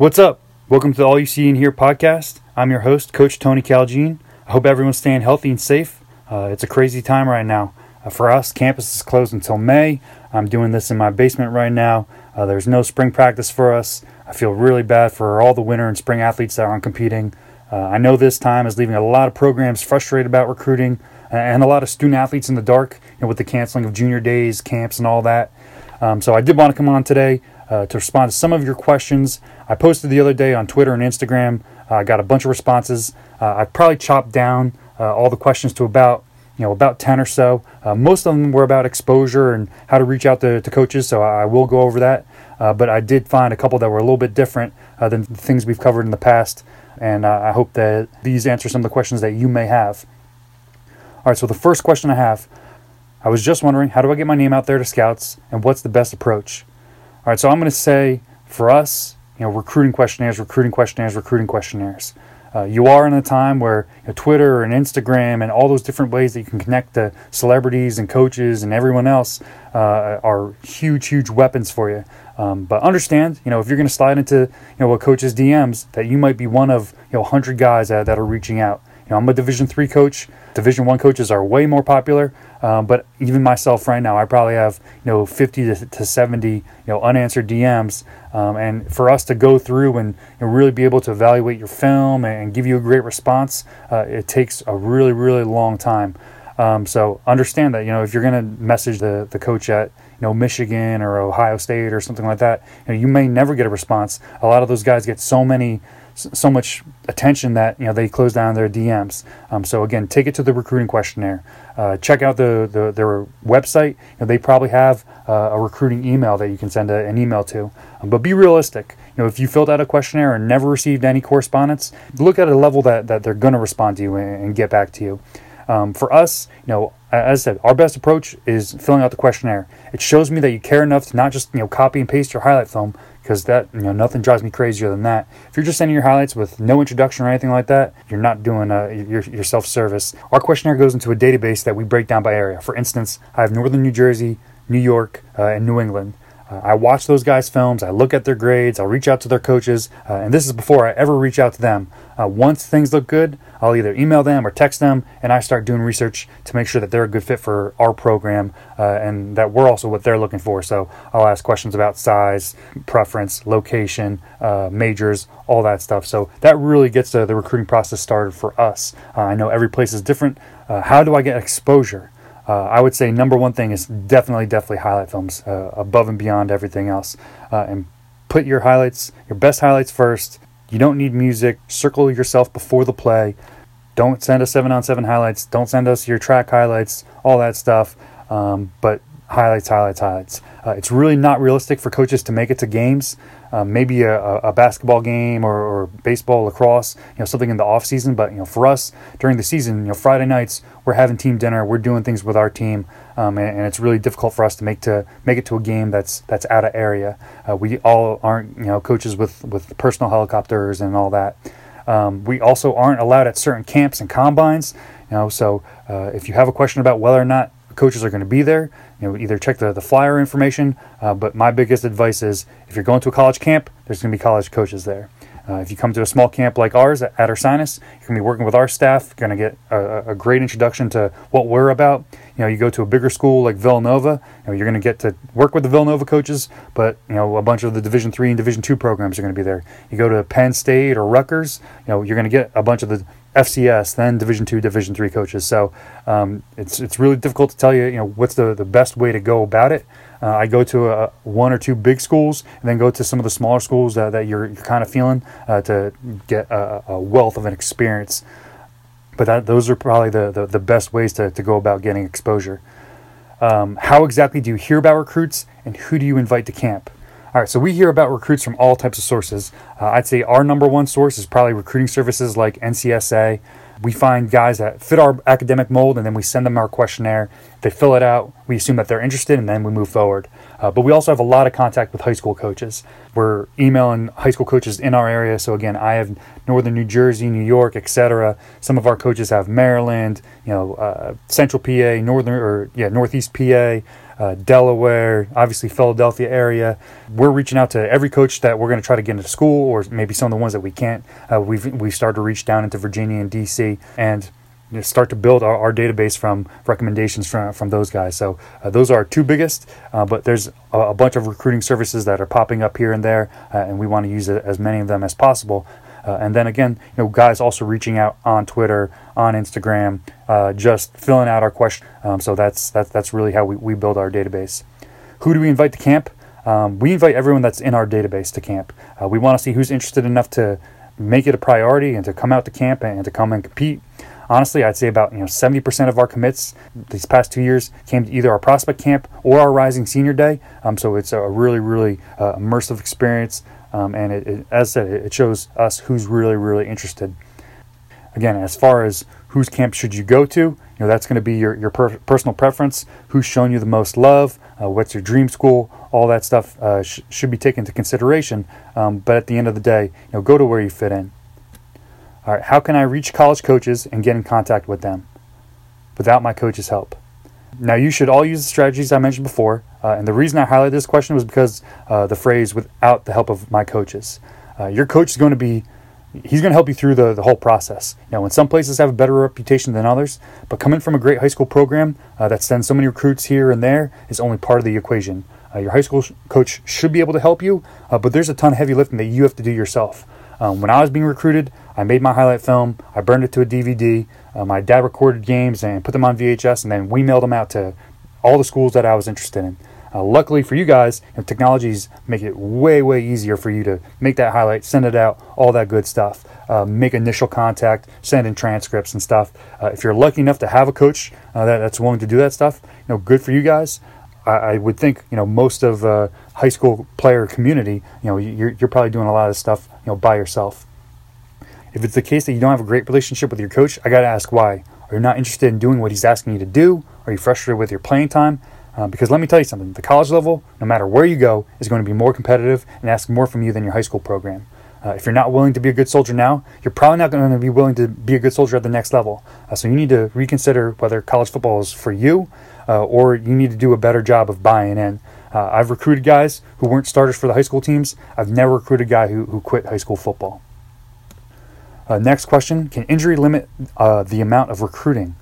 What's up? Welcome to the All You See and Hear podcast. I'm your host, Coach Tony Calgene. I hope everyone's staying healthy and safe. Uh, it's a crazy time right now. Uh, for us, campus is closed until May. I'm doing this in my basement right now. Uh, there's no spring practice for us. I feel really bad for all the winter and spring athletes that aren't competing. Uh, I know this time is leaving a lot of programs frustrated about recruiting and a lot of student athletes in the dark you know, with the canceling of junior days, camps, and all that. Um, so I did want to come on today uh, to respond to some of your questions. I posted the other day on Twitter and Instagram. Uh, I got a bunch of responses. Uh, I probably chopped down uh, all the questions to about you know about 10 or so. Uh, most of them were about exposure and how to reach out to, to coaches, so I will go over that. Uh, but I did find a couple that were a little bit different than the things we've covered in the past, and I hope that these answer some of the questions that you may have. All right, so the first question I have I was just wondering how do I get my name out there to scouts and what's the best approach? All right, so I'm going to say for us, you know, recruiting questionnaires, recruiting questionnaires, recruiting questionnaires. Uh, you are in a time where you know, Twitter and Instagram and all those different ways that you can connect to celebrities and coaches and everyone else uh, are huge, huge weapons for you. Um, but understand, you know, if you're going to slide into you know a coach's DMs, that you might be one of you know 100 guys that, that are reaching out. Know, I'm a Division three coach. Division one coaches are way more popular. Um, but even myself right now, I probably have you know 50 to, to 70 you know unanswered DMs, um, and for us to go through and really be able to evaluate your film and give you a great response, uh, it takes a really really long time. Um, so understand that you know if you're going to message the the coach at you know Michigan or Ohio State or something like that, you, know, you may never get a response. A lot of those guys get so many so much attention that you know they close down their DMs. Um, so again, take it to the recruiting questionnaire. Uh, check out the, the their website. You know, they probably have uh, a recruiting email that you can send a, an email to. Um, but be realistic. You know, if you filled out a questionnaire and never received any correspondence, look at a level that, that they're going to respond to you and, and, get back to you. Um, for us, you know, as I said, our best approach is filling out the questionnaire. It shows me that you care enough to not just you know copy and paste your highlight film, because that you know nothing drives me crazier than that. If you're just sending your highlights with no introduction or anything like that, you're not doing uh, your, your self service. Our questionnaire goes into a database that we break down by area. For instance, I have Northern New Jersey, New York, uh, and New England. Uh, I watch those guys' films. I look at their grades. I'll reach out to their coaches, uh, and this is before I ever reach out to them. Uh, once things look good, I'll either email them or text them, and I start doing research to make sure that they're a good fit for our program uh, and that we're also what they're looking for. So I'll ask questions about size, preference, location, uh, majors, all that stuff. So that really gets the, recruiting process started for us. Uh, I know every place is different. How do I get exposure? Uh, I would say number one thing is definitely, definitely highlight films uh, above and beyond everything else. and put your highlights, your best highlights first you don't need music. Circle yourself before the play. Don't send us seven on seven highlights. Don't send us your track highlights, all that stuff. Um, but highlights, highlights, highlights. Uh, it's really not realistic for coaches to make it to games. Um, maybe a, a, basketball game or, or, baseball, lacrosse, you know, something in the off season. But you know, for us during the season, you know, Friday nights we're having team dinner, we're doing things with our team, um, and, and, it's really difficult for us to make to make it to a game that's that's out of area. Uh, we all aren't you know coaches with with personal helicopters and all that. Um, we also aren't allowed at certain camps and combines. You know, so uh, if you have a question about whether or not coaches are going to be there. You know, either check the, the flyer information, uh, but my biggest advice is if you're going to a college camp, there's going to be college coaches there. Uh, if you come to a small camp like ours at, at Ursinus, you're going to be working with our staff. You're going to get a, a, great introduction to what we're about. You know, you go to a bigger school like Villanova, you know, you're going to get to work with the Villanova coaches, but you know, a bunch of the Division three and Division two programs are going to be there. You go to Penn State or Rutgers, you know, you're going to get a bunch of the FCS, then Division two, Division three coaches. So um, it's it's really difficult to tell you, you know, what's the, the best way to go about it. Uh, I go to a, one or two big schools and then go to some of the smaller schools that, that you're, you're kind of feeling uh, to get a, a, wealth of an experience. But that, those are probably the, the, the, best ways to, to go about getting exposure. Um, how exactly do you hear about recruits and who do you invite to camp? All right, so we hear about recruits from all types of sources. Uh, I'd say our number one source is probably recruiting services like NCSA, we find guys that fit our academic mold and then we send them our questionnaire. They fill it out. We assume that they're interested and then we move forward. Uh, but we also have a lot of contact with high school coaches. We're emailing high school coaches in our area. So again, I have Northern New Jersey, New York, etc. Some of our coaches have Maryland, you know, uh, Central PA, Northern or yeah, Northeast PA. uh, Delaware, obviously Philadelphia area. We're reaching out to every coach that we're going to try to get into school, or maybe some of the ones that we can't. Uh, we've we started to reach down into Virginia and DC, and start to build our, our, database from recommendations from, from those guys. So uh, those are our two biggest, uh, but there's a, a, bunch of recruiting services that are popping up here and there, uh, and we want to use as many of them as possible. Uh, and then again, you know, guys also reaching out on Twitter, on Instagram, uh, just filling out our question. Um, so that's that's that's really how we, we build our database. Who do we invite to camp? Um, we invite everyone that's in our database to camp. Uh, we want to see who's interested enough to make it a priority and to come out to camp and, and to come and compete honestly, I'd say about you know 70% of our commits these past two years came to either our prospect camp or our Rising Senior Day. Um, so it's a really, really uh, immersive experience, um, and it, it, as I said, it shows us who's really, really interested. Again, as far as whose camp should you go to, you know that's going to be your your per- personal preference. Who's shown you the most love? Uh, what's your dream school? All that stuff uh, sh- should be taken into consideration. Um, but at the end of the day, you know, go to where you fit in. All right, how can I reach college coaches and get in contact with them without my coach's help? Now, you should all use the strategies I mentioned before, uh, and the reason I highlighted this question was because uh, the phrase "without the help of my coaches." Uh, your coach is going to be he's going to help you through the, the whole process. Now, when some places have a better reputation than others, but coming from a great high school program uh, that sends so many recruits here and there is only part of the equation. Uh, your high school sh- coach should be able to help you, uh, but there's a ton of heavy lifting that you have to do yourself. Um, when I was being recruited, I made my highlight film, I burned it to a DVD. Uh, my dad recorded games and put them on VHS, and then we mailed them out to all the schools that I was interested in. Uh, luckily for you guys, you know, technologies make it way, way easier for you to make that highlight, send it out, all that good stuff. Uh, make initial contact, send in transcripts and stuff. Uh, if you're lucky enough to have a coach uh, that, that's willing to do that stuff, you know, good for you guys. I, I would think you know most of uh, high school player community, you know, you're, you're probably doing a lot of stuff, you know, by yourself. If it's the case that you don't have a great relationship with your coach, I got to ask why. Are you not interested in doing what he's asking you to do? Are you frustrated with your playing time? Uh, because let me tell you something the college level, no matter where you go, is going to be more competitive and ask more from you than your high school program. Uh, if you're not willing to be a good soldier now, you're probably not going to be willing to be a good soldier at the next level. Uh, so you need to reconsider whether college football is for you uh, or you need to do a better job of buying in. Uh, I've recruited guys who weren't starters for the high school teams. I've never recruited a guy who, who quit high school football. Uh, next question Can injury limit uh, the amount of recruiting?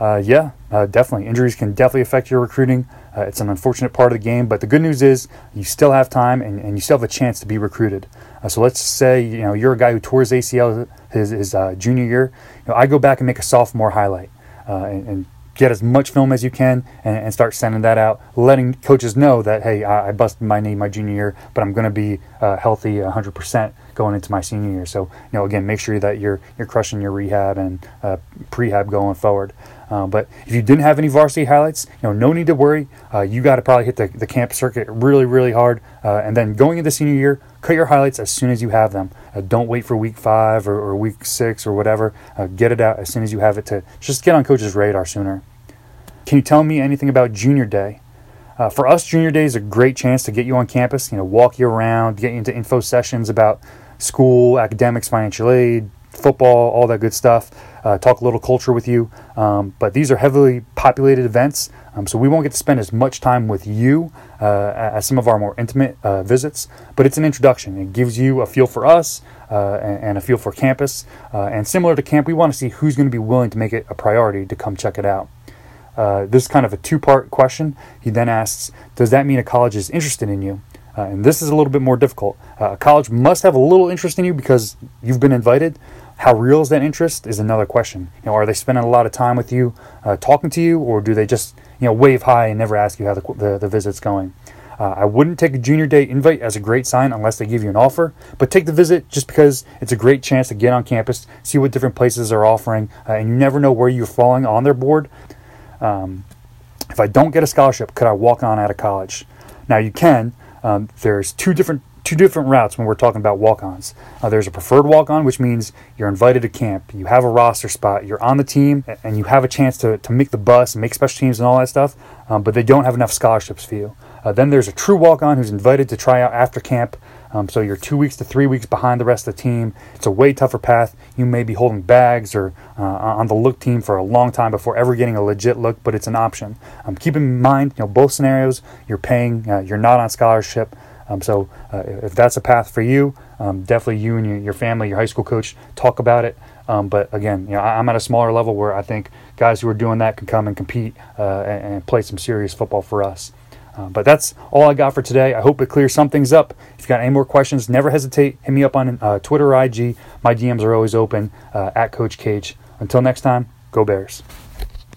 Uh, yeah, uh, definitely. Injuries can definitely affect your recruiting. Uh, it's an unfortunate part of the game, but the good news is you still have time and, and you still have a chance to be recruited. so let's say you know you're a guy who tore his ACL his, his junior year. You know, I go back and make a sophomore highlight and, and get as much film as you can and, and, start sending that out, letting coaches know that, hey, I, I busted my knee my junior year, but I'm going to be uh, healthy 100% going into my senior year. So, you know, again, make sure that you're you're crushing your rehab and uh, prehab going forward. Uh, but if you didn't have any varsity highlights, you know, no need to worry. Uh, you got to probably hit the, the camp circuit really, really hard. Uh, and then going into senior year, cut your highlights as soon as you have them. Uh, don't wait for week five or, or week six or whatever. Uh, get it out as soon as you have it to just get on coach's radar sooner. Can you tell me anything about junior day? Uh, for us, junior day is a great chance to get you on campus, you know, walk you around, get you into info sessions about school, academics, financial aid, football, all that good stuff. Uh, talk a little culture with you. Um, but these are heavily populated events, um, so we won't get to spend as much time with you uh, as some of our more intimate uh, visits. But it's an introduction. It gives you a feel for us uh, and, and, a feel for campus. Uh, and similar to camp, we want to see who's going to be willing to make it a priority to come check it out. Uh, this is kind of a two part question. He then asks Does that mean a college is interested in you? Uh, and this is a little bit more difficult. Uh, a college must have a little interest in you because you've been invited. How real is that interest is another question. You know, are they spending a lot of time with you, uh, talking to you, or do they just you know wave hi and never ask you how the the, the visit's going? Uh, I wouldn't take a junior day invite as a great sign unless they give you an offer, but take the visit just because it's a great chance to get on campus, see what different places are offering, and you never know where you're falling on their board. Um, if I don't get a scholarship, could I walk on out of college? Now you can, um, there's two different two different routes when we're talking about walk-ons. Uh, there's a preferred walk-on, which means you're invited to camp, you have a roster spot, you're on the team, and you have a chance to, to make the bus and make special teams and all that stuff, um, but they don't have enough scholarships for you. Uh, then there's a true walk-on who's invited to try out after camp, Um, so you're two weeks to three weeks behind the rest of the team. It's a way tougher path. You may be holding bags or uh, on the look team for a long time before ever getting a legit look, but it's an option. Um, keep in mind, you know, both scenarios, you're paying, uh, you're not on scholarship. Um, so uh, if that's a path for you, um, definitely you and your, your, family, your high school coach, talk about it. Um, but again, you know, I, am at a smaller level where I think guys who are doing that can come and compete uh, and, and, play some serious football for us. Uh, but that's all I got for today. I hope it clears some things up. If you got any more questions, never hesitate. Hit me up on uh, Twitter or IG. My DMs are always open uh, at Coach Cage. Until next time, go Bears.